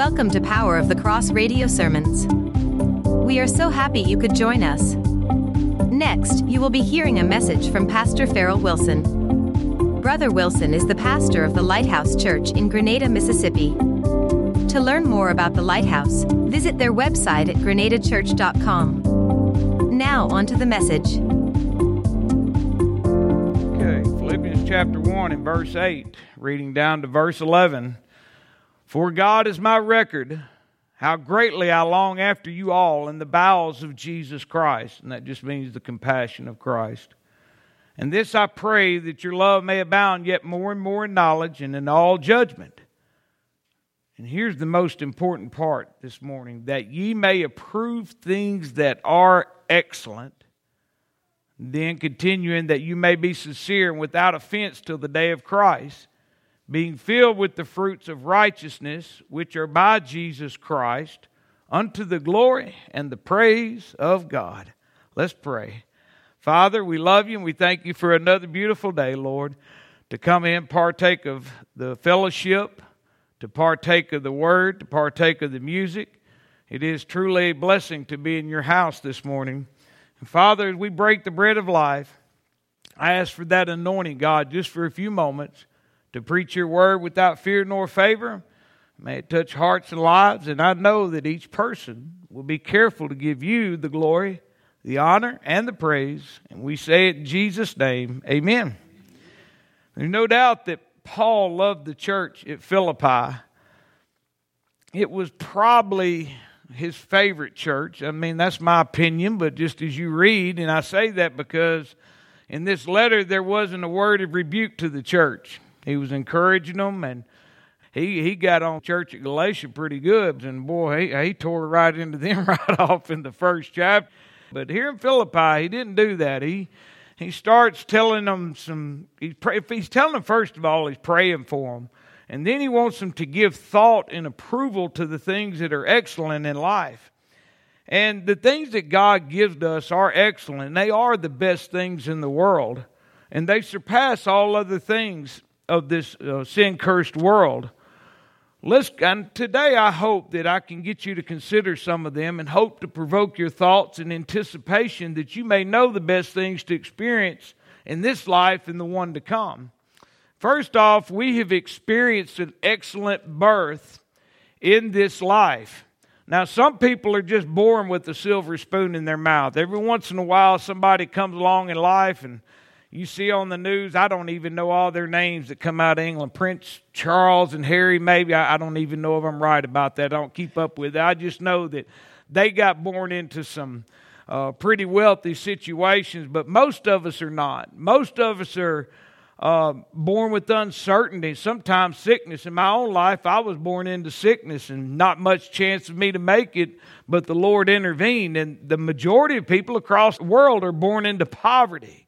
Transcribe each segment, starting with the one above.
Welcome to Power of the Cross Radio Sermons. We are so happy you could join us. Next, you will be hearing a message from Pastor Farrell Wilson. Brother Wilson is the pastor of the Lighthouse Church in Grenada, Mississippi. To learn more about the Lighthouse, visit their website at grenadachurch.com. Now, on to the message. Okay, Philippians chapter 1 and verse 8, reading down to verse 11. For God is my record, how greatly I long after you all in the bowels of Jesus Christ. And that just means the compassion of Christ. And this I pray that your love may abound yet more and more in knowledge and in all judgment. And here's the most important part this morning that ye may approve things that are excellent. Then continuing that you may be sincere and without offense till the day of Christ being filled with the fruits of righteousness, which are by Jesus Christ, unto the glory and the praise of God. Let's pray. Father, we love you and we thank you for another beautiful day, Lord, to come in, partake of the fellowship, to partake of the word, to partake of the music. It is truly a blessing to be in your house this morning. And Father, as we break the bread of life, I ask for that anointing, God, just for a few moments to preach your word without fear nor favor. May it touch hearts and lives, and I know that each person will be careful to give you the glory, the honor, and the praise. And we say it in Jesus' name. Amen. There's no doubt that Paul loved the church at Philippi. It was probably his favorite church. I mean, that's my opinion, but just as you read, and I say that because in this letter there wasn't a word of rebuke to the church. He was encouraging them, and he he got on church at Galatia pretty good. And boy, he, he tore right into them right off in the first chapter. But here in Philippi, he didn't do that. He he starts telling them some. He's pray, if he's telling them first of all, he's praying for them, and then he wants them to give thought and approval to the things that are excellent in life. And the things that God gives us are excellent. They are the best things in the world, and they surpass all other things of this uh, sin cursed world. Let's, and today I hope that I can get you to consider some of them and hope to provoke your thoughts in anticipation that you may know the best things to experience in this life and the one to come. First off, we have experienced an excellent birth in this life. Now, some people are just born with a silver spoon in their mouth. Every once in a while, somebody comes along in life and you see on the news, I don't even know all their names that come out of England. Prince Charles and Harry, maybe. I, I don't even know if I'm right about that. I don't keep up with it. I just know that they got born into some uh, pretty wealthy situations, but most of us are not. Most of us are uh, born with uncertainty, sometimes sickness. In my own life, I was born into sickness and not much chance of me to make it, but the Lord intervened. And the majority of people across the world are born into poverty.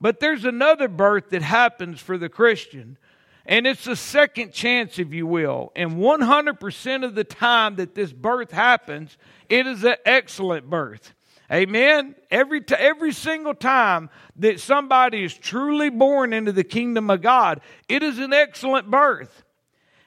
But there's another birth that happens for the Christian, and it's a second chance, if you will. And 100% of the time that this birth happens, it is an excellent birth. Amen. Every t- every single time that somebody is truly born into the kingdom of God, it is an excellent birth.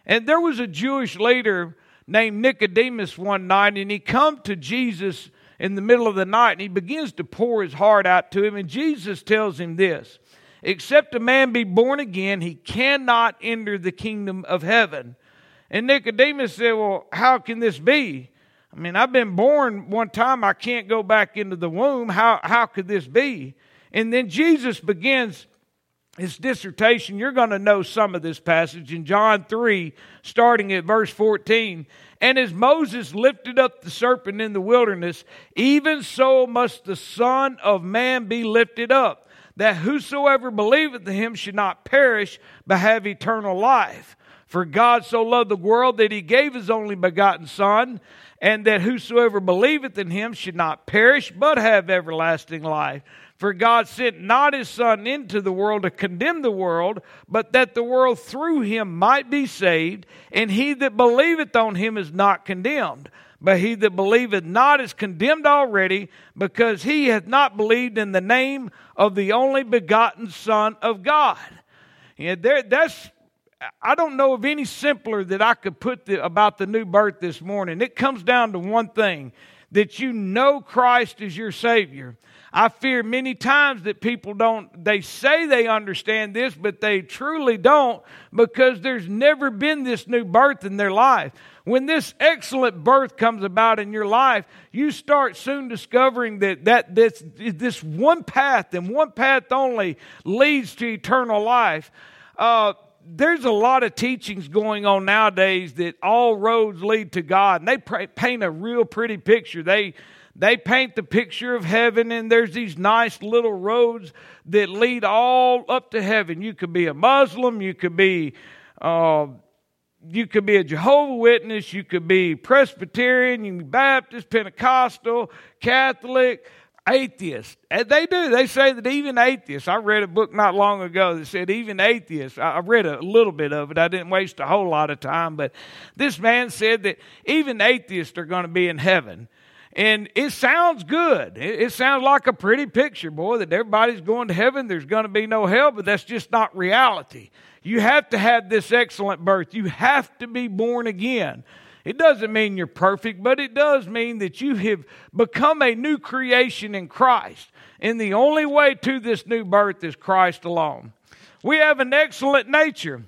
And there was a Jewish leader named Nicodemus one night, and he come to Jesus in the middle of the night and he begins to pour his heart out to him. And Jesus tells him this Except a man be born again, he cannot enter the kingdom of heaven. And Nicodemus said, Well, how can this be? I mean, I've been born one time, I can't go back into the womb. How, how could this be? And then Jesus begins his dissertation. You're going to know some of this passage in John 3, starting at verse 14. And as Moses lifted up the serpent in the wilderness, even so must the Son of Man be lifted up, that whosoever believeth in him should not perish, but have eternal life. For God so loved the world that he gave his only begotten Son, and that whosoever believeth in him should not perish, but have everlasting life. For God sent not his Son into the world to condemn the world, but that the world through him might be saved. And he that believeth on him is not condemned. But he that believeth not is condemned already, because he hath not believed in the name of the only begotten Son of God. Yeah, there, that's I don't know of any simpler that I could put the, about the new birth this morning. It comes down to one thing that you know Christ is your Savior. I fear many times that people don't, they say they understand this, but they truly don't because there's never been this new birth in their life. When this excellent birth comes about in your life, you start soon discovering that, that this, this one path and one path only leads to eternal life. Uh, there's a lot of teachings going on nowadays that all roads lead to God, and they paint a real pretty picture. They they paint the picture of heaven, and there's these nice little roads that lead all up to heaven. You could be a Muslim, you could be, uh, you could be a Jehovah Witness, you could be Presbyterian, you can be Baptist, Pentecostal, Catholic, atheist. And they do. They say that even atheists. I read a book not long ago that said even atheists. I read a little bit of it. I didn't waste a whole lot of time, but this man said that even atheists are going to be in heaven. And it sounds good. It, sounds like a pretty picture, boy, that everybody's going to heaven. There's going to be no hell, but that's just not reality. You have to have this excellent birth. You have to be born again. It doesn't mean you're perfect, but it does mean that you have become a new creation in Christ. And the only way to this new birth is Christ alone. We have an excellent nature.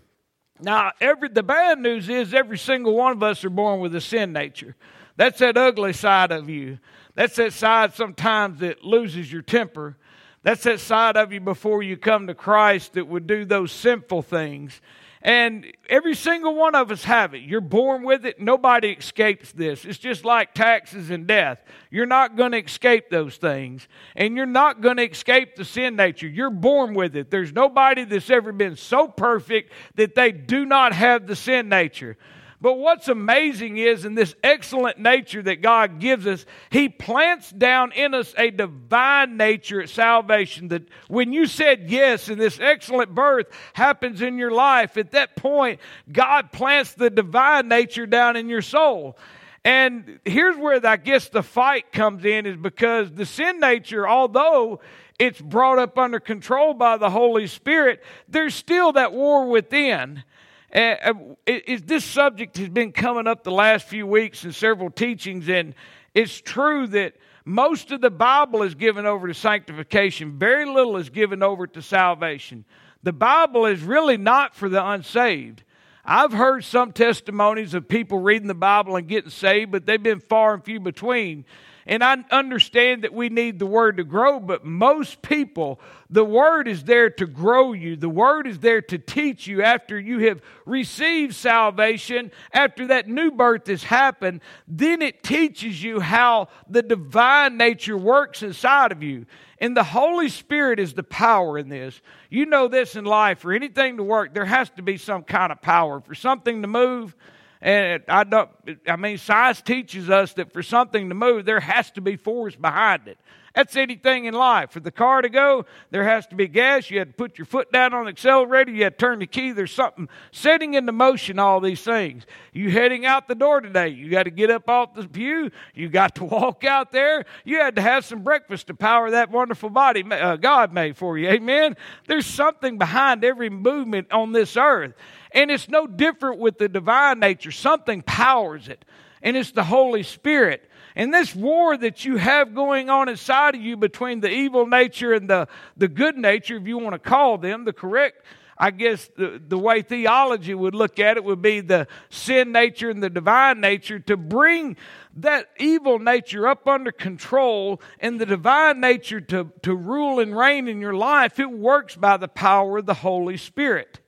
Now, every the bad news is every single one of us are born with a sin nature. That's that ugly side of you. That's that side sometimes that loses your temper. That's that side of you before you come to Christ that would do those sinful things. And every single one of us have it. You're born with it. Nobody escapes this. It's just like taxes and death. You're not going to escape those things. And you're not going to escape the sin nature. You're born with it. There's nobody that's ever been so perfect that they do not have the sin nature. But what's amazing is in this excellent nature that God gives us, He plants down in us a divine nature at salvation. That when you said yes and this excellent birth happens in your life, at that point, God plants the divine nature down in your soul. And here's where I guess the fight comes in is because the sin nature, although it's brought up under control by the Holy Spirit, there's still that war within. Uh, it, this subject has been coming up the last few weeks in several teachings, and it's true that most of the Bible is given over to sanctification. Very little is given over to salvation. The Bible is really not for the unsaved. I've heard some testimonies of people reading the Bible and getting saved, but they've been far and few between. And I understand that we need the Word to grow, but most people, the Word is there to grow you. The Word is there to teach you after you have received salvation, after that new birth has happened. Then it teaches you how the divine nature works inside of you. And the Holy Spirit is the power in this. You know this in life. For anything to work, there has to be some kind of power. For something to move, and I don't, I mean, science teaches us that for something to move, there has to be force behind it. That's anything in life. For the car to go, there has to be gas. You had to put your foot down on the accelerator. You had to turn the key. There's something setting into motion all these things. You heading out the door today. You got to get up off the pew. You got to walk out there. You had to have some breakfast to power that wonderful body uh, God made for you. Amen. There's something behind every movement on this earth. And it's no different with the divine nature. Something powers it, and it's the Holy Spirit. And this war that you have going on inside of you between the evil nature and the, the good nature, if you want to call them, the correct, I guess the, the way theology would look at it would be the sin nature and the divine nature to bring that evil nature up under control and the divine nature to, to rule and reign in your life. It works by the power of the Holy Spirit.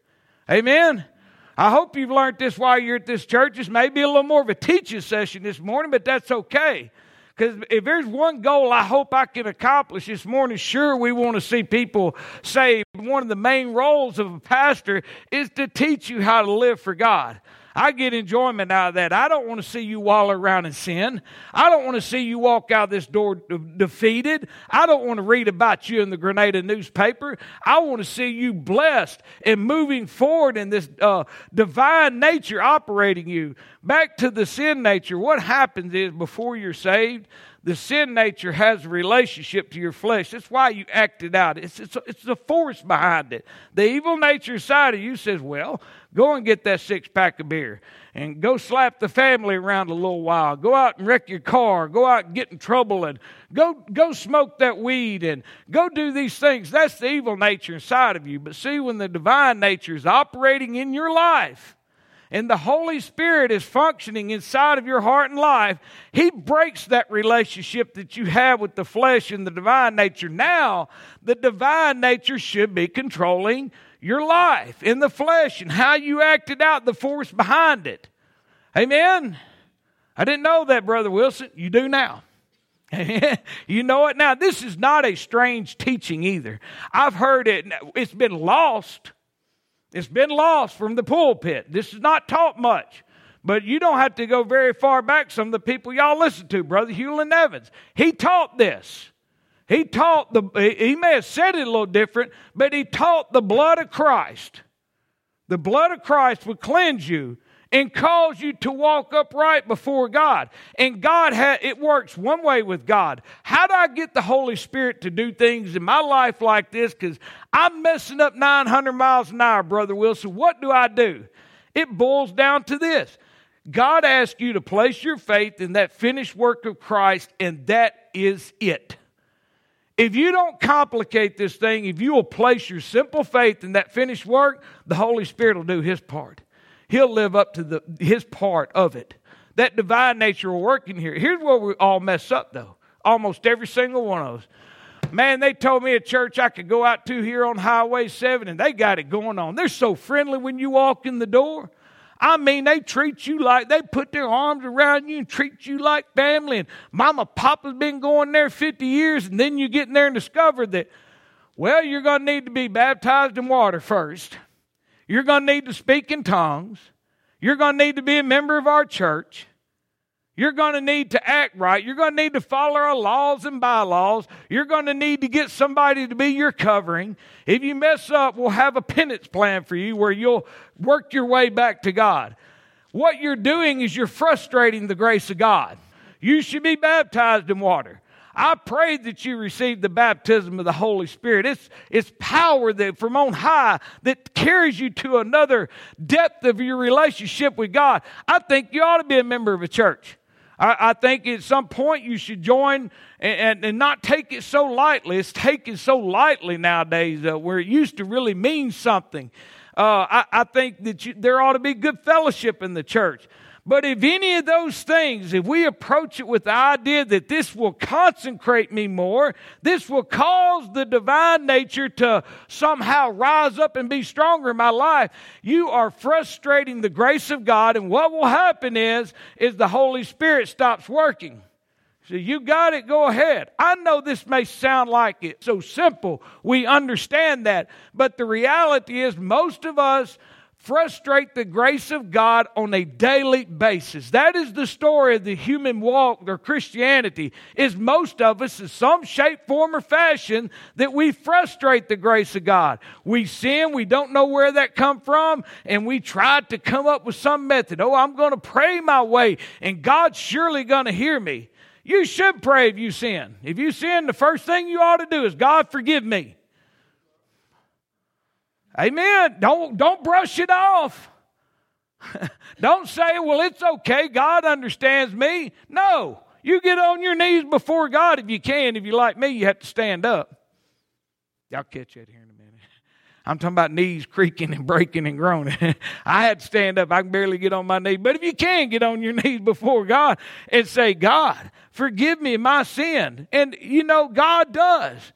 Amen. I hope you've learned this while you're at this church. It's maybe a little more of a teaching session this morning, but that's okay. Because if there's one goal I hope I can accomplish this morning, sure, we want to see people saved. One of the main roles of a pastor is to teach you how to live for God. I get enjoyment out of that. I don't want to see you wallow around in sin. I don't want to see you walk out this door de- defeated. I don't want to read about you in the Grenada newspaper. I want to see you blessed and moving forward in this uh, divine nature operating you. Back to the sin nature. What happens is before you're saved, the sin nature has a relationship to your flesh. That's why you act it out. It's, it's, it's the force behind it. The evil nature side of you says, well, Go and get that six pack of beer and go slap the family around a little while. Go out and wreck your car. Go out and get in trouble and go, go smoke that weed and go do these things. That's the evil nature inside of you. But see, when the divine nature is operating in your life, and the Holy Spirit is functioning inside of your heart and life, He breaks that relationship that you have with the flesh and the divine nature. Now, the divine nature should be controlling your life in the flesh and how you acted out, the force behind it. Amen? I didn't know that, Brother Wilson. You do now. you know it now. This is not a strange teaching either. I've heard it, it's been lost it's been lost from the pulpit. This is not taught much. But you don't have to go very far back. Some of the people y'all listen to, Brother Hewlin Evans, he taught this. He taught the, he may have said it a little different, but he taught the blood of Christ. The blood of Christ would cleanse you and cause you to walk upright before God. And God it works one way with God. How do I get the Holy Spirit to do things in my life like this? Because I'm messing up 900 miles an hour, Brother Wilson. What do I do? It boils down to this. God asks you to place your faith in that finished work of Christ, and that is it. If you don't complicate this thing, if you will place your simple faith in that finished work, the Holy Spirit will do His part he'll live up to the, his part of it. That divine nature will work in here. Here's where we all mess up, though. Almost every single one of us. Man, they told me a church I could go out to here on Highway 7, and they got it going on. They're so friendly when you walk in the door. I mean, they treat you like they put their arms around you and treat you like family. And Mama, Papa's been going there 50 years, and then you get in there and discover that, well, you're going to need to be baptized in water first. You're going to need to speak in tongues. You're going to need to be a member of our church. You're going to need to act right. You're going to need to follow our laws and bylaws. You're going to need to get somebody to be your covering. If you mess up, we'll have a penance plan for you where you'll work your way back to God. What you're doing is you're frustrating the grace of God. You should be baptized in water. I pray that you receive the baptism of the Holy Spirit. It's, it's power that from on high that carries you to another depth of your relationship with God. I think you ought to be a member of a church. I, I think at some point you should join and, and, and, not take it so lightly. It's taken so lightly nowadays uh, where it used to really mean something. Uh, I, I, think that you, there ought to be good fellowship in the church. But if any of those things, if we approach it with the idea that this will consecrate me more, this will cause the divine nature to somehow rise up and be stronger in my life, you are frustrating the grace of God. And what will happen is, is the Holy Spirit stops working. So you got it, go ahead. I know this may sound like it's so simple. We understand that. But the reality is, most of us frustrate the grace of God on a daily basis. That is the story of the human walk or Christianity is most of us in some shape, form, or fashion that we frustrate the grace of God. We sin, we don't know where that come from, and we try to come up with some method. Oh, I'm going to pray my way, and God's surely going to hear me. You should pray if you sin. If you sin, the first thing you ought to do is, God, forgive me. Amen. Don't, don't brush it off. don't say, well, it's okay. God understands me. No. You get on your knees before God if you can. If you like me, you have to stand up. Y'all catch that here in a minute. I'm talking about knees creaking and breaking and groaning. I had to stand up. I can barely get on my knees. But if you can, get on your knees before God and say, God, forgive me my sin. And you know, God does.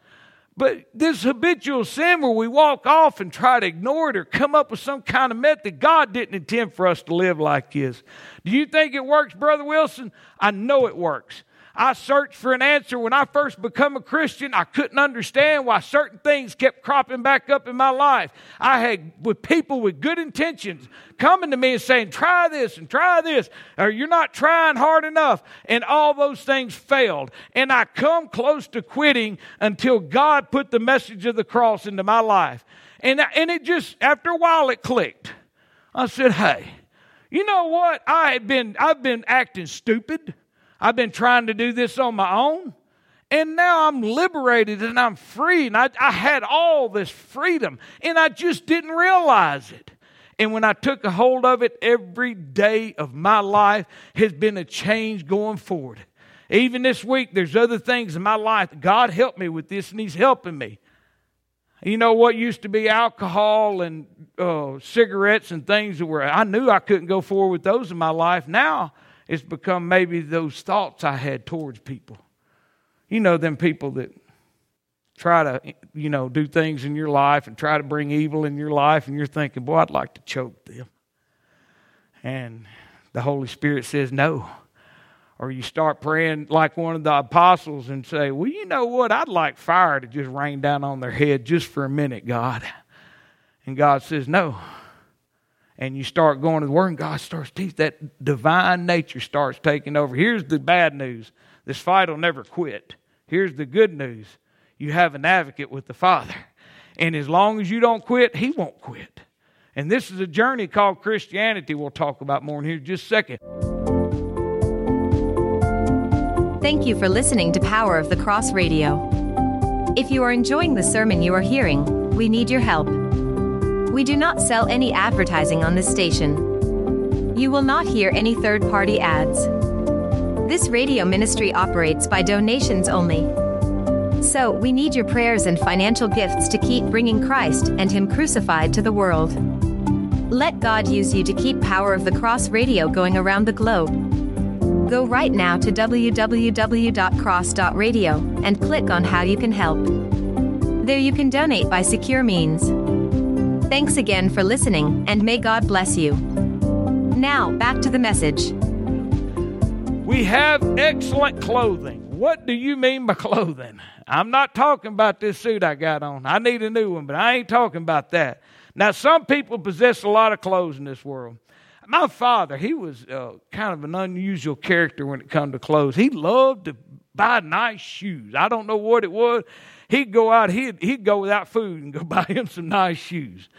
But this habitual sin where we walk off and try to ignore it or come up with some kind of method, God didn't intend for us to live like this. Do you think it works, Brother Wilson? I know it works. I searched for an answer when I first become a Christian. I couldn't understand why certain things kept cropping back up in my life. I had with people with good intentions coming to me and saying, try this and try this, or you're not trying hard enough. And all those things failed. And I come close to quitting until God put the message of the cross into my life. And, and it just, after a while, it clicked. I said, hey, you know what? I had been, I've been acting stupid. I've been trying to do this on my own. And now I'm liberated and I'm free. And I, I had all this freedom and I just didn't realize it. And when I took a hold of it, every day of my life has been a change going forward. Even this week, there's other things in my life. God helped me with this, and He's helping me. You know what used to be alcohol and uh, cigarettes and things that were, I knew I couldn't go forward with those in my life. Now it's become maybe those thoughts I had towards people. You know, them people that try to, you know, do things in your life and try to bring evil in your life, and you're thinking, boy, I'd like to choke them. And the Holy Spirit says, no. Or you start praying like one of the apostles and say, well, you know what? I'd like fire to just rain down on their head just for a minute, God. And God says, no. And you start going to the Word, and God starts teaching. That divine nature starts taking over. Here's the bad news this fight will never quit. Here's the good news you have an advocate with the Father. And as long as you don't quit, He won't quit. And this is a journey called Christianity, we'll talk about more in here in just a second. Thank you for listening to Power of the Cross Radio. If you are enjoying the sermon you are hearing, we need your help. We do not sell any advertising on this station. You will not hear any third party ads. This radio ministry operates by donations only. So, we need your prayers and financial gifts to keep bringing Christ and Him crucified to the world. Let God use you to keep Power of the Cross radio going around the globe. Go right now to www.cross.radio and click on how you can help. There you can donate by secure means. Thanks again for listening, and may God bless you. Now, back to the message. We have excellent clothing. What do you mean by clothing? I'm not talking about this suit I got on. I need a new one, but I ain't talking about that. Now, some people possess a lot of clothes in this world. My father, he was uh, kind of an unusual character when it come to clothes. He loved to buy nice shoes. I don't know what it was. He'd go out, he'd, he'd go without food and go buy him some nice shoes.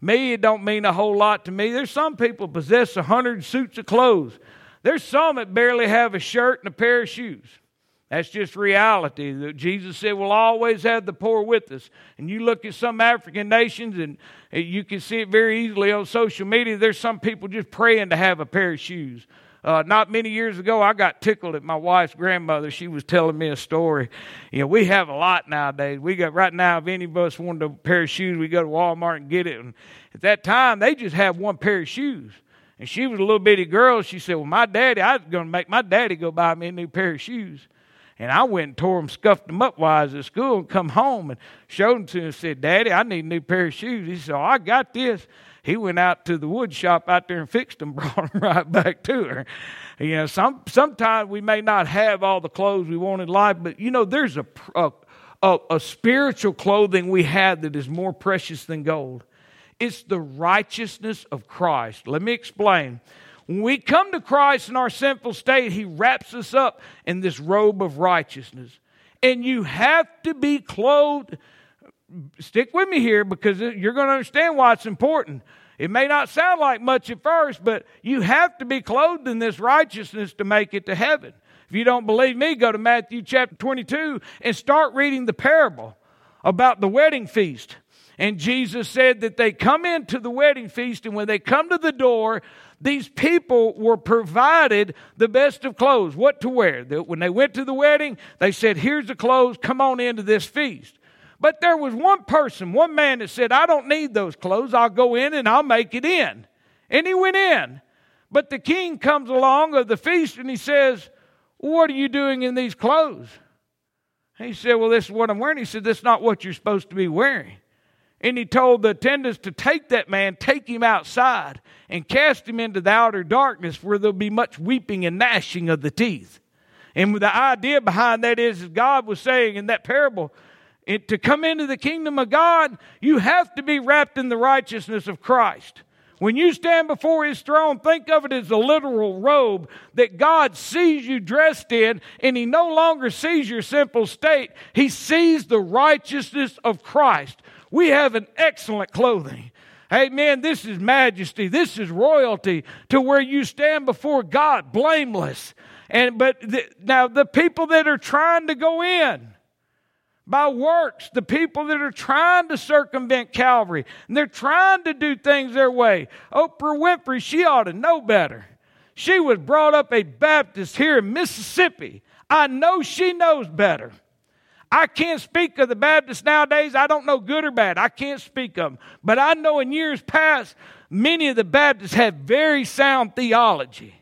Me, it don't mean a whole lot to me. There's some people possess a hundred suits of clothes. There's some that barely have a shirt and a pair of shoes. That's just reality. Jesus said we'll always have the poor with us. And you look at some African nations, and you can see it very easily on social media. There's some people just praying to have a pair of shoes. Uh, not many years ago, I got tickled at my wife's grandmother. She was telling me a story. You know, we have a lot nowadays. We got right now. If any of us wanted a pair of shoes, we go to Walmart and get it. And at that time, they just have one pair of shoes. And she was a little bitty girl. She said, "Well, my daddy, I was going to make my daddy go buy me a new pair of shoes." And I went and tore them, scuffed them up was at school, and come home and showed them to him and said, Daddy, I need a new pair of shoes. He said, Oh, I got this. He went out to the wood shop out there and fixed them, brought them right back to her. You know, some, sometimes we may not have all the clothes we want in life, but you know, there's a, a, a, a spiritual clothing we have that is more precious than gold. It's the righteousness of Christ. Let me explain. When we come to Christ in our sinful state, He wraps us up in this robe of righteousness. And you have to be clothed. Stick with me here because you're going to understand why it's important. It may not sound like much at first, but you have to be clothed in this righteousness to make it to heaven. If you don't believe me, go to Matthew chapter 22 and start reading the parable about the wedding feast. And Jesus said that they come into the wedding feast, and when they come to the door, these people were provided the best of clothes, what to wear. When they went to the wedding, they said, Here's the clothes, come on into this feast. But there was one person, one man that said, I don't need those clothes. I'll go in and I'll make it in. And he went in. But the king comes along of the feast and he says, What are you doing in these clothes? he said, Well, this is what I'm wearing. He said, That's not what you're supposed to be wearing. And he told the attendants to take that man, take him outside, and cast him into the outer darkness where there'll be much weeping and gnashing of the teeth. And the idea behind that is, God was saying in that parable, it, to come into the kingdom of God, you have to be wrapped in the righteousness of Christ. When you stand before his throne, think of it as a literal robe that God sees you dressed in, and he no longer sees your simple state. He sees the righteousness of Christ. We have an excellent clothing. Amen. This is majesty. This is royalty to where you stand before God blameless. And but the, now the people that are trying to go in, by works, the people that are trying to circumvent Calvary, and they're trying to do things their way. Oprah Winfrey, she ought to know better. She was brought up a Baptist here in Mississippi. I know she knows better. I can't speak of the Baptists nowadays. I don't know good or bad. I can't speak of them. But I know in years past, many of the Baptists had very sound theology.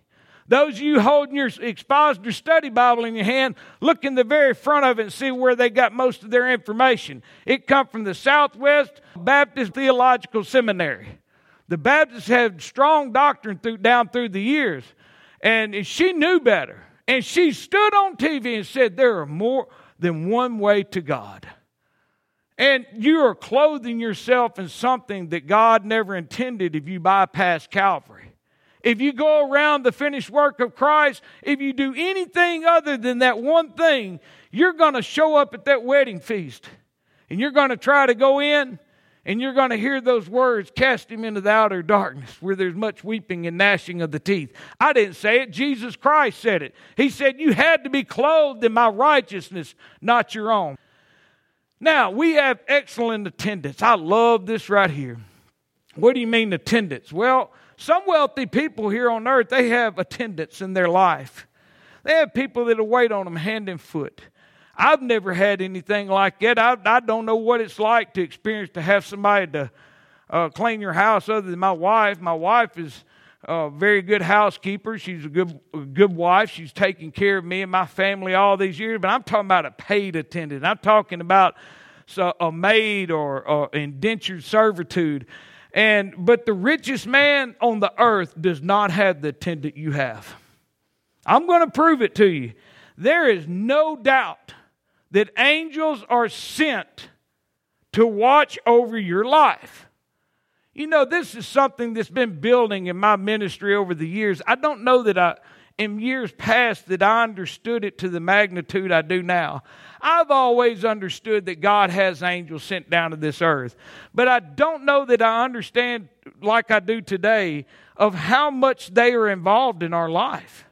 Those of you holding your expositor study Bible in your hand, look in the very front of it and see where they got most of their information. It come from the Southwest Baptist Theological Seminary. The Baptists had strong doctrine through, down through the years, and she knew better. And she stood on TV and said, There are more than one way to God. And you are clothing yourself in something that God never intended if you bypass Calvary. If you go around the finished work of Christ, if you do anything other than that one thing, you're going to show up at that wedding feast and you're going to try to go in and you're going to hear those words cast him into the outer darkness where there's much weeping and gnashing of the teeth. I didn't say it, Jesus Christ said it. He said, You had to be clothed in my righteousness, not your own. Now, we have excellent attendance. I love this right here. What do you mean attendance? Well, some wealthy people here on earth, they have attendants in their life. They have people that'll wait on them hand and foot. I've never had anything like that. I, I don't know what it's like to experience to have somebody to uh, clean your house other than my wife. My wife is a very good housekeeper. She's a good, a good wife. She's taken care of me and my family all these years. But I'm talking about a paid attendant. I'm talking about so, a maid or, or indentured servitude. And but the richest man on the earth does not have the attendant you have. I'm going to prove it to you. There is no doubt that angels are sent to watch over your life. You know, this is something that's been building in my ministry over the years. I don't know that I in years past that I understood it to the magnitude I do now. I've always understood that God has angels sent down to this earth, but I don't know that I understand like I do today of how much they are involved in our life.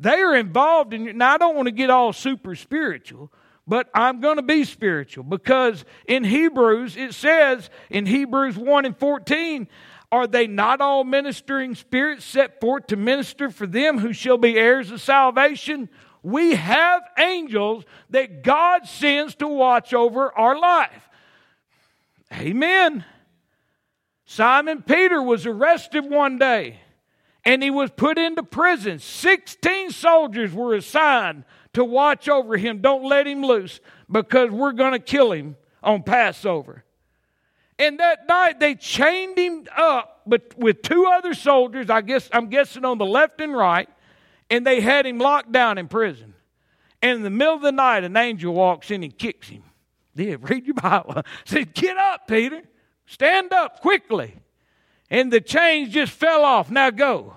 They are involved in, now I don't want to get all super spiritual, but I'm going to be spiritual because in Hebrews it says in Hebrews 1 and 14, are they not all ministering spirits set forth to minister for them who shall be heirs of salvation? We have angels that God sends to watch over our life. Amen. Simon Peter was arrested one day and he was put into prison. 16 soldiers were assigned to watch over him. Don't let him loose because we're going to kill him on Passover. And that night they chained him up but with two other soldiers, I guess I'm guessing on the left and right, and they had him locked down in prison. And in the middle of the night, an angel walks in and kicks him. Yeah, read your Bible. Said, Get up, Peter. Stand up quickly. And the chains just fell off. Now go.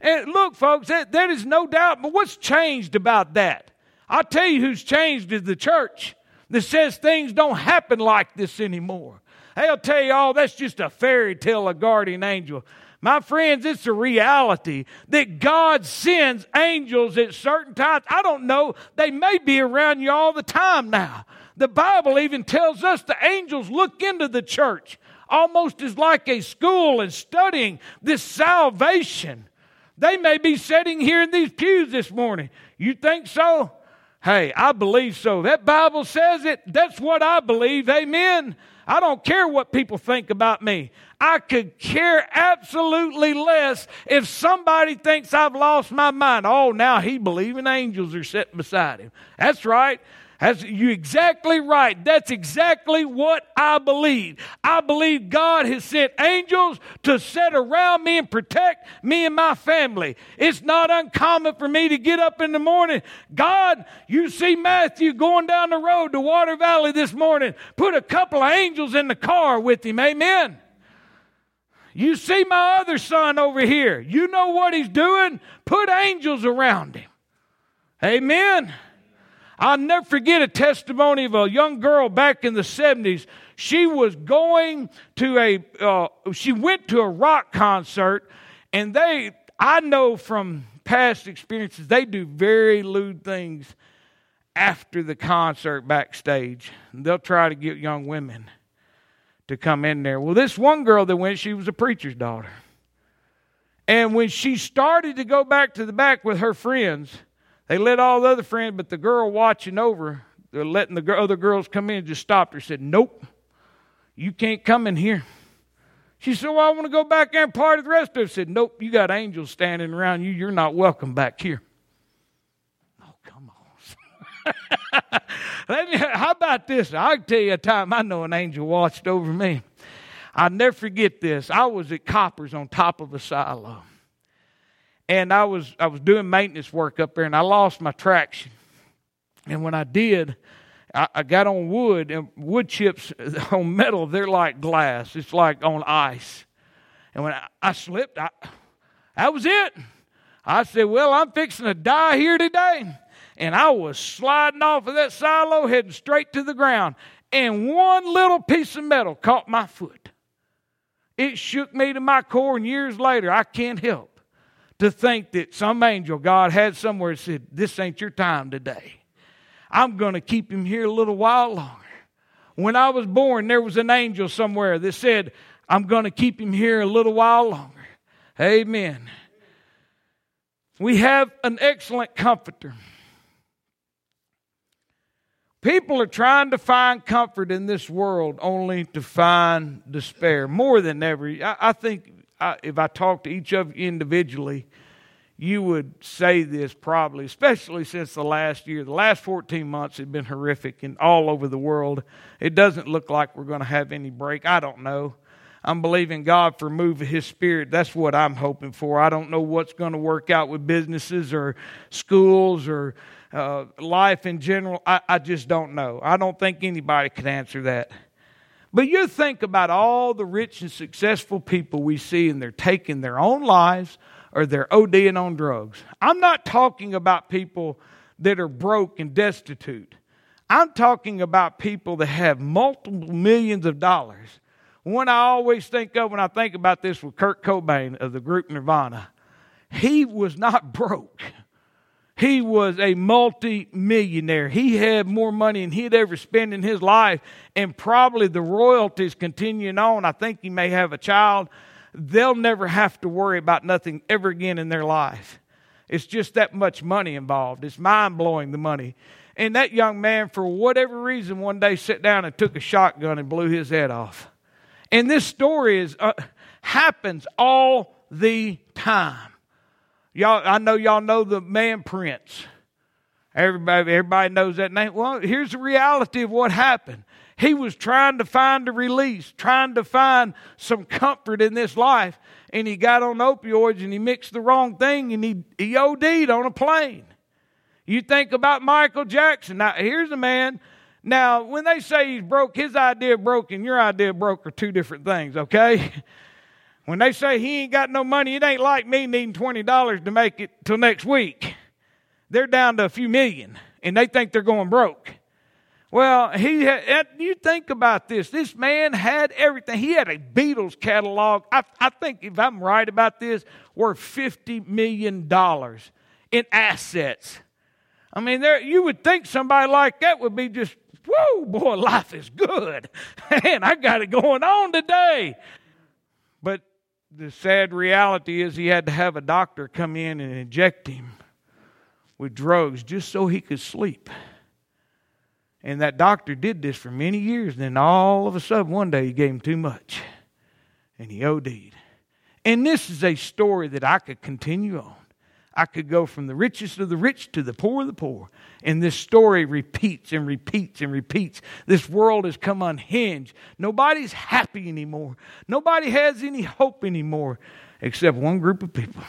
And look, folks, that, that is no doubt, but what's changed about that? I'll tell you who's changed is the church that says things don't happen like this anymore. They'll tell you, oh, that's just a fairy tale, a guardian angel. My friends, it's a reality that God sends angels at certain times. I don't know, they may be around you all the time now. The Bible even tells us the angels look into the church almost as like a school and studying this salvation. They may be sitting here in these pews this morning. You think so? Hey, I believe so. That Bible says it. That's what I believe. Amen. I don't care what people think about me. I could care absolutely less if somebody thinks I've lost my mind. Oh, now he believing angels are sitting beside him. That's right. That's you exactly right. That's exactly what I believe. I believe God has sent angels to set around me and protect me and my family. It's not uncommon for me to get up in the morning. God, you see Matthew going down the road to Water Valley this morning. Put a couple of angels in the car with him. Amen. You see my other son over here. You know what he's doing? Put angels around him. Amen. I'll never forget a testimony of a young girl back in the 70s. She was going to a, uh, she went to a rock concert, and they, I know from past experiences, they do very lewd things. after the concert backstage. They'll try to get young women to come in there. Well, this one girl that went, she was a preacher's daughter. And when she started to go back to the back with her friends, they let all the other friends, but the girl watching over, they're letting the other girls come in, just stopped her, said, Nope, you can't come in here. She said, Well, I want to go back there and party the rest of it. said, Nope, you got angels standing around you. You're not welcome back here. Oh, come on. How about this? I'll tell you a time I know an angel watched over me. I'll never forget this. I was at Coppers on top of a silo. And I was I was doing maintenance work up there and I lost my traction. And when I did, I, I got on wood and wood chips on metal, they're like glass. It's like on ice. And when I, I slipped, I, that was it. I said, Well, I'm fixing to die here today. And I was sliding off of that silo, heading straight to the ground. And one little piece of metal caught my foot. It shook me to my core, and years later, I can't help to think that some angel God had somewhere said, This ain't your time today. I'm going to keep him here a little while longer. When I was born, there was an angel somewhere that said, I'm going to keep him here a little while longer. Amen. We have an excellent comforter. People are trying to find comfort in this world only to find despair more than ever. I, I think I, if I talk to each of you individually, you would say this probably, especially since the last year. The last 14 months have been horrific and all over the world. It doesn't look like we're going to have any break. I don't know. I'm believing God for move of His Spirit. That's what I'm hoping for. I don't know what's going to work out with businesses or schools or uh, life in general, I, I just don't know. I don't think anybody can answer that. But you think about all the rich and successful people we see, and they're taking their own lives or they're ODing on drugs. I'm not talking about people that are broke and destitute. I'm talking about people that have multiple millions of dollars. One I always think of when I think about this with Kurt Cobain of the group Nirvana. He was not broke. He was a multi-millionaire. He had more money than he'd ever spent in his life, and probably the royalties continuing on. I think he may have a child. They'll never have to worry about nothing ever again in their life. It's just that much money involved. It's mind blowing the money. And that young man, for whatever reason, one day sat down and took a shotgun and blew his head off. And this story is uh, happens all the time. Y'all, I know y'all know the man Prince. Everybody, everybody knows that name. Well, here's the reality of what happened. He was trying to find a release, trying to find some comfort in this life, and he got on opioids and he mixed the wrong thing and he, he OD'd on a plane. You think about Michael Jackson. Now, here's a man. Now, when they say he's broke, his idea broke and your idea broke are two different things, okay? When they say he ain't got no money, it ain't like me needing $20 to make it till next week. They're down to a few million and they think they're going broke. Well, he had, you think about this. This man had everything. He had a Beatles catalog. I, I think, if I'm right about this, worth $50 million in assets. I mean, there, you would think somebody like that would be just, whoa, boy, life is good. Man, I got it going on today. But the sad reality is he had to have a doctor come in and inject him with drugs just so he could sleep. And that doctor did this for many years. And then all of a sudden, one day, he gave him too much. And he OD'd. And this is a story that I could continue on. I could go from the richest of the rich to the poor of the poor. And this story repeats and repeats and repeats. This world has come unhinged. Nobody's happy anymore. Nobody has any hope anymore except one group of people.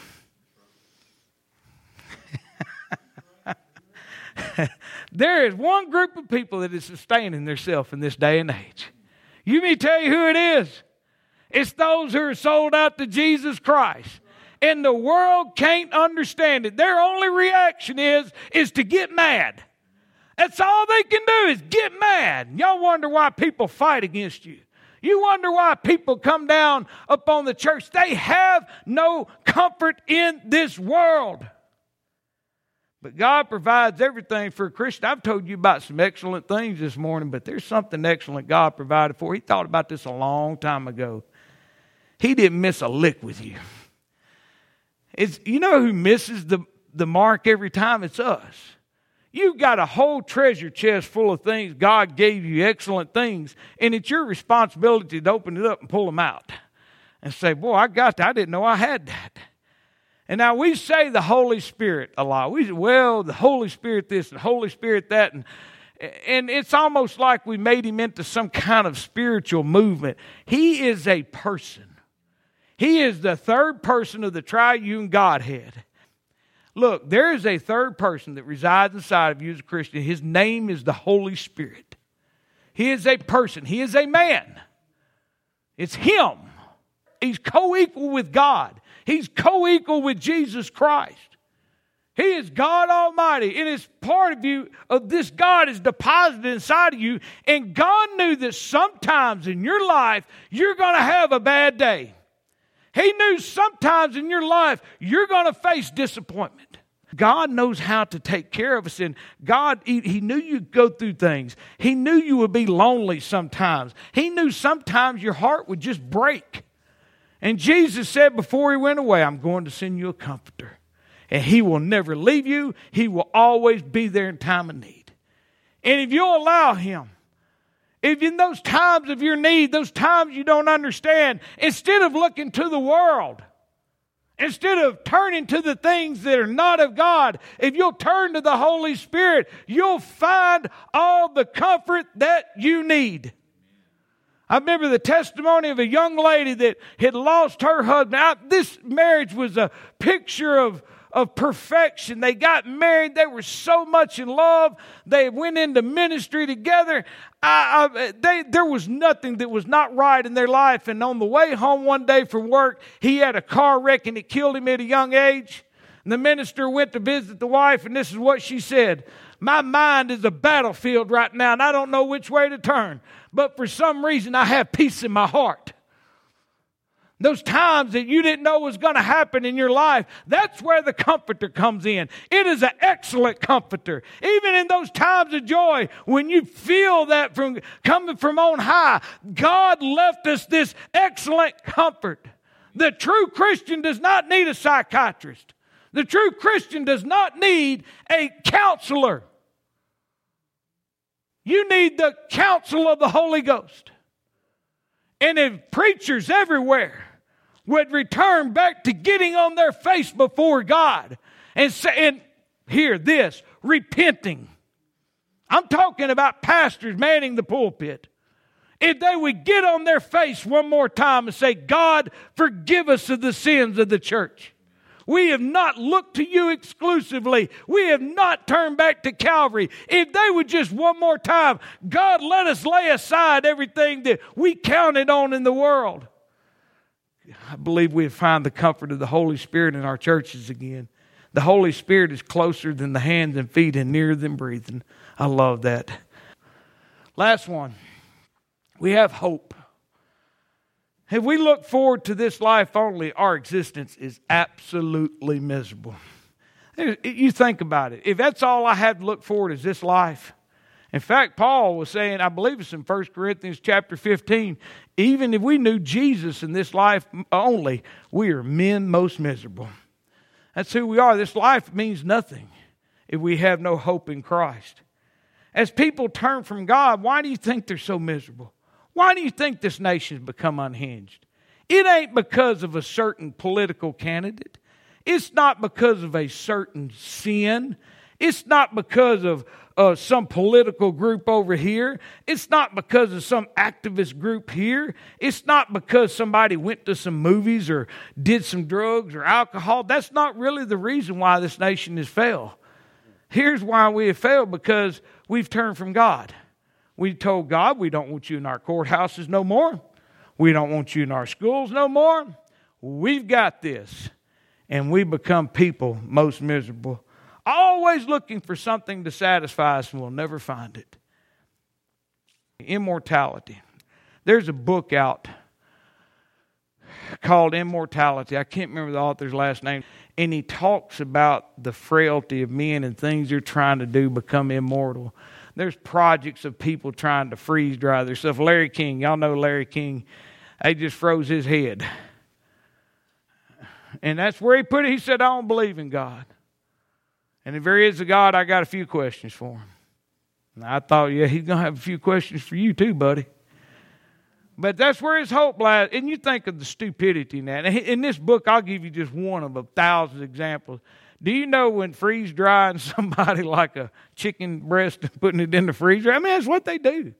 there is one group of people that is sustaining themselves in this day and age. You may tell you who it is. It's those who are sold out to Jesus Christ and the world can't understand it. Their only reaction is is to get mad. That's all they can do is get mad. Y'all wonder why people fight against you. You wonder why people come down upon the church. They have no comfort in this world. But God provides everything for a Christian. I've told you about some excellent things this morning, but there's something excellent God provided for. He thought about this a long time ago. He didn't miss a lick with you. It's, you know who misses the, the mark every time? It's us. You've got a whole treasure chest full of things. God gave you excellent things, and it's your responsibility to open it up and pull them out and say, Boy, I got that. I didn't know I had that. And now we say the Holy Spirit a lot. We say, well, the Holy Spirit this and the Holy Spirit that. And, and it's almost like we made him into some kind of spiritual movement. He is a person. He is the third person of the triune Godhead. Look, there is a third person that resides inside of you as a Christian. His name is the Holy Spirit. He is a person, he is a man. It's him. He's co equal with God, he's co equal with Jesus Christ. He is God Almighty, and it's part of you of this God is deposited inside of you. And God knew that sometimes in your life you're going to have a bad day. He knew sometimes in your life you're going to face disappointment. God knows how to take care of us, and God, he, he, knew you'd go through things. He knew you would be lonely sometimes. He knew sometimes your heart would just break. And Jesus said before he went away, I'm going to send you a comforter. And he will never leave you, he will always be there in time of need. And if you'll allow him, if in those times of your need, those times you don't understand, instead of looking to the world, instead of turning to the things that are not of God, if you'll turn to the Holy Spirit, you'll find all the comfort that you need. I remember the testimony of a young lady that had lost her husband. Now, this marriage was a picture of of perfection. They got married. They were so much in love. They went into ministry together. I, I, they, there was nothing that was not right in their life. And on the way home one day from work, he had a car wreck and it killed him at a young age. And the minister went to visit the wife, and this is what she said My mind is a battlefield right now, and I don't know which way to turn. But for some reason, I have peace in my heart. Those times that you didn't know was going to happen in your life, that's where the comforter comes in. It is an excellent comforter. Even in those times of joy, when you feel that from coming from on high, God left us this excellent comfort. The true Christian does not need a psychiatrist. The true Christian does not need a counselor. You need the counsel of the Holy Ghost. And if preachers everywhere would return back to getting on their face before God and saying, hear this, repenting. I'm talking about pastors manning the pulpit. If they would get on their face one more time and say, God, forgive us of the sins of the church. We have not looked to you exclusively. We have not turned back to Calvary. If they would just one more time, God, let us lay aside everything that we counted on in the world. I believe we'd find the comfort of the Holy Spirit in our churches again. The Holy Spirit is closer than the hands and feet and nearer than breathing. I love that. Last one. We have hope. If we look forward to this life only, our existence is absolutely miserable. You think about it. If that's all I have to look forward to is this life, in fact, Paul was saying, I believe it's in 1 Corinthians chapter 15, even if we knew Jesus in this life only, we are men most miserable. That's who we are. This life means nothing if we have no hope in Christ. As people turn from God, why do you think they're so miserable? Why do you think this nation's become unhinged? It ain't because of a certain political candidate. It's not because of a certain sin. It's not because of uh, some political group over here. It's not because of some activist group here. It's not because somebody went to some movies or did some drugs or alcohol. That's not really the reason why this nation has failed. Here's why we have failed because we've turned from God. We told God we don't want you in our courthouses no more. We don't want you in our schools no more. We've got this. And we become people most miserable always looking for something to satisfy us and we'll never find it. Immortality. There's a book out. called Immortality. I can't remember the author's last name. And he talks about the frailty of men and things they're trying to do become immortal. There's projects of people trying to freeze dry themselves. Larry King, y'all know Larry King. They just froze his head. And that's where he put it. He said, I don't believe in God. And if there is a God, I got a few questions for him. And I thought, yeah, he's going to have a few questions for you too, buddy. But that's where his hope lies. And you think of the stupidity that. In this book, I'll give you just one of a thousand examples. Do you know when freeze drying somebody like a chicken breast and putting it in the freezer? I mean, that's what they do.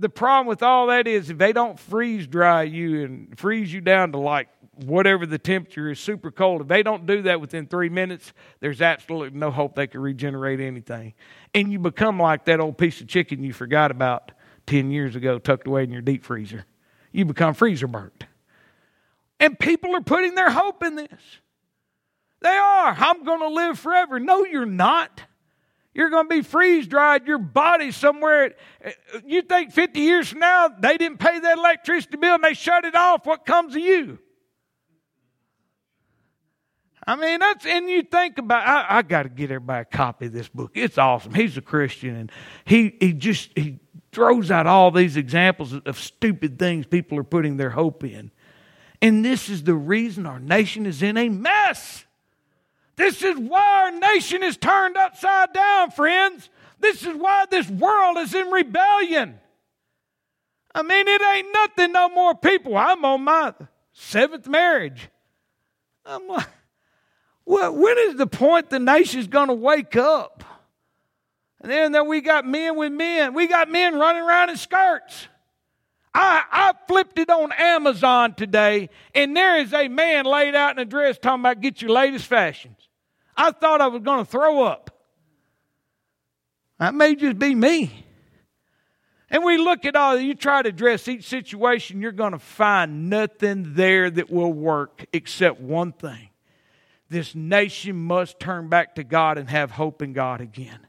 The problem with all that is if they don't freeze dry you and freeze you down to like whatever the temperature is super cold, if they don't do that within three minutes, there's absolutely no hope they can regenerate anything. And you become like that old piece of chicken you forgot about 10 years ago tucked away in your deep freezer. You become freezer burnt. And people are putting their hope in this. They are. I'm going to live forever. No, you're not. You're going to be freeze dried. Your body's somewhere. Uh, you think 50 years from now they didn't pay that electricity bill and they shut it off. What comes of you? I mean, that's, and you think about, I, I got to get everybody a copy of this book. It's awesome. He's a Christian and he, he just, he throws out all these examples of stupid things people are putting their hope in. And this is the reason our nation is in a mess. This is why our nation is turned upside down, friends. This is why this world is in rebellion. I mean, it ain't nothing no more people. I'm on my seventh marriage. I'm like, well, when is the point the nation's going to wake up? And then, then we got men with men. We got men running around in skirts. I, I flipped it on Amazon today, and there is a man laid out in a dress talking about get your latest fashions. I thought I was going to throw up. That may just be me. And we look at all, you try to address each situation, you're going to find nothing there that will work except one thing. This nation must turn back to God and have hope in God again.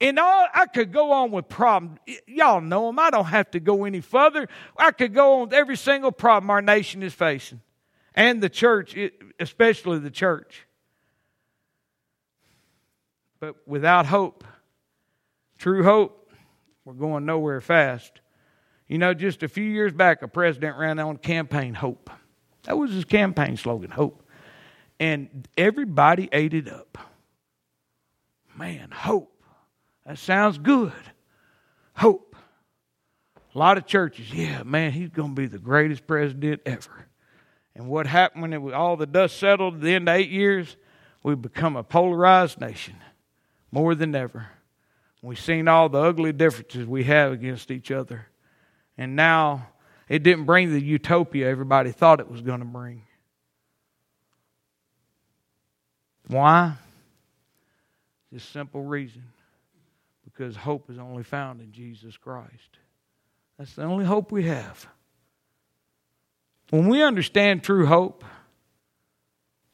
And all I could go on with problems. Y'all know them. I don't have to go any further. I could go on with every single problem our nation is facing, and the church, especially the church. But without hope, true hope, we're going nowhere fast. You know, just a few years back, a president ran on campaign hope. That was his campaign slogan, hope. And everybody ate it up. Man, hope. That sounds good. Hope. A lot of churches, yeah, man, he's going to be the greatest president ever. And what happened when it all the dust settled at the end of eight years? We become a polarized nation more than ever. We've seen all the ugly differences we have against each other. And now it didn't bring the utopia everybody thought it was going to bring. Why? Just simple reason. Because hope is only found in Jesus Christ. That's the only hope we have. When we understand true hope,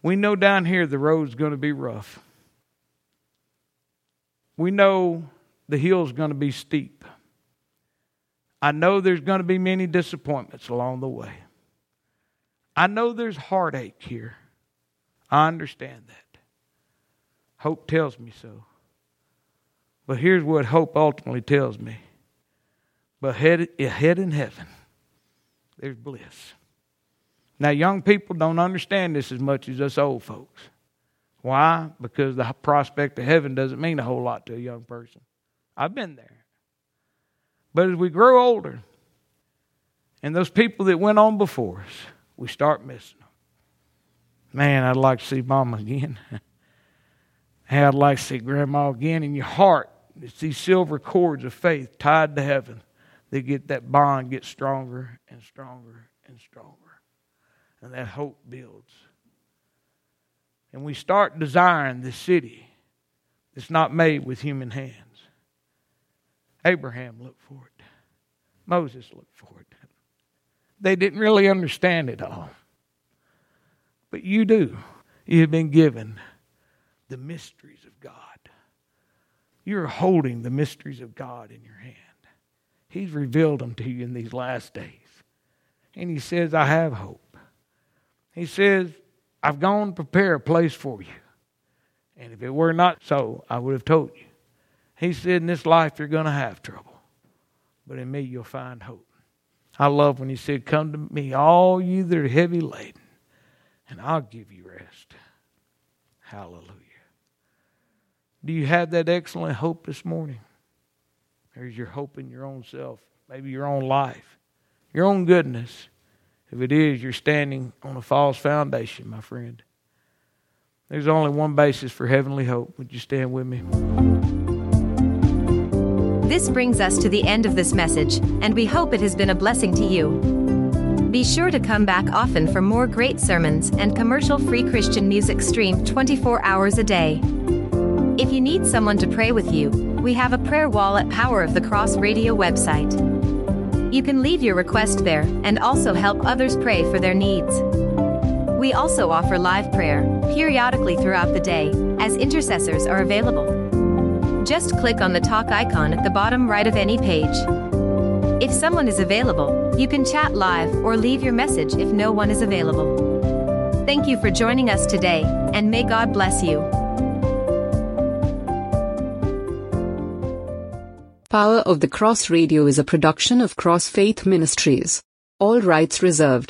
we know down here the road's going to be rough we know the hill's going to be steep. I know there's going to be many disappointments along the way. I know there's heartache here. I understand that. Hope tells me so. But here's what hope ultimately tells me. But ahead, ahead in heaven, there's bliss. Now, young people don't understand this as much as us old folks. Why? Because the prospect of heaven doesn't mean a whole lot to a young person. I've been there. But as we grow older, and those people that went on before us, we start missing them. Man, I'd like to see Mama again. hey, I'd like to see Grandma again. In your heart, it's these silver cords of faith tied to heaven that get that bond gets stronger and stronger and stronger. And that hope builds and we start desiring this city that's not made with human hands. Abraham looked for it, Moses looked for it. They didn't really understand it all. But you do. You have been given the mysteries of God. You're holding the mysteries of God in your hand. He's revealed them to you in these last days. And He says, I have hope. He says, I've gone prepare a place for you. And if it were not so, I would have told you. He said, In this life, you're going to have trouble, but in me, you'll find hope. I love when he said, Come to me, all you that are heavy laden, and I'll give you rest. Hallelujah. Do you have that excellent hope this morning? There's your hope in your own self, maybe your own life, your own goodness? If it is, you're standing on a false foundation, my friend. There's only one basis for heavenly hope. Would you stand with me? This brings us to the end of this message, and we hope it has been a blessing to you. Be sure to come back often for more great sermons and commercial free Christian music streamed 24 hours a day. If you need someone to pray with you, we have a prayer wall at Power of the Cross Radio website. You can leave your request there and also help others pray for their needs. We also offer live prayer periodically throughout the day, as intercessors are available. Just click on the talk icon at the bottom right of any page. If someone is available, you can chat live or leave your message if no one is available. Thank you for joining us today, and may God bless you. Power of the Cross Radio is a production of Cross Faith Ministries. All rights reserved.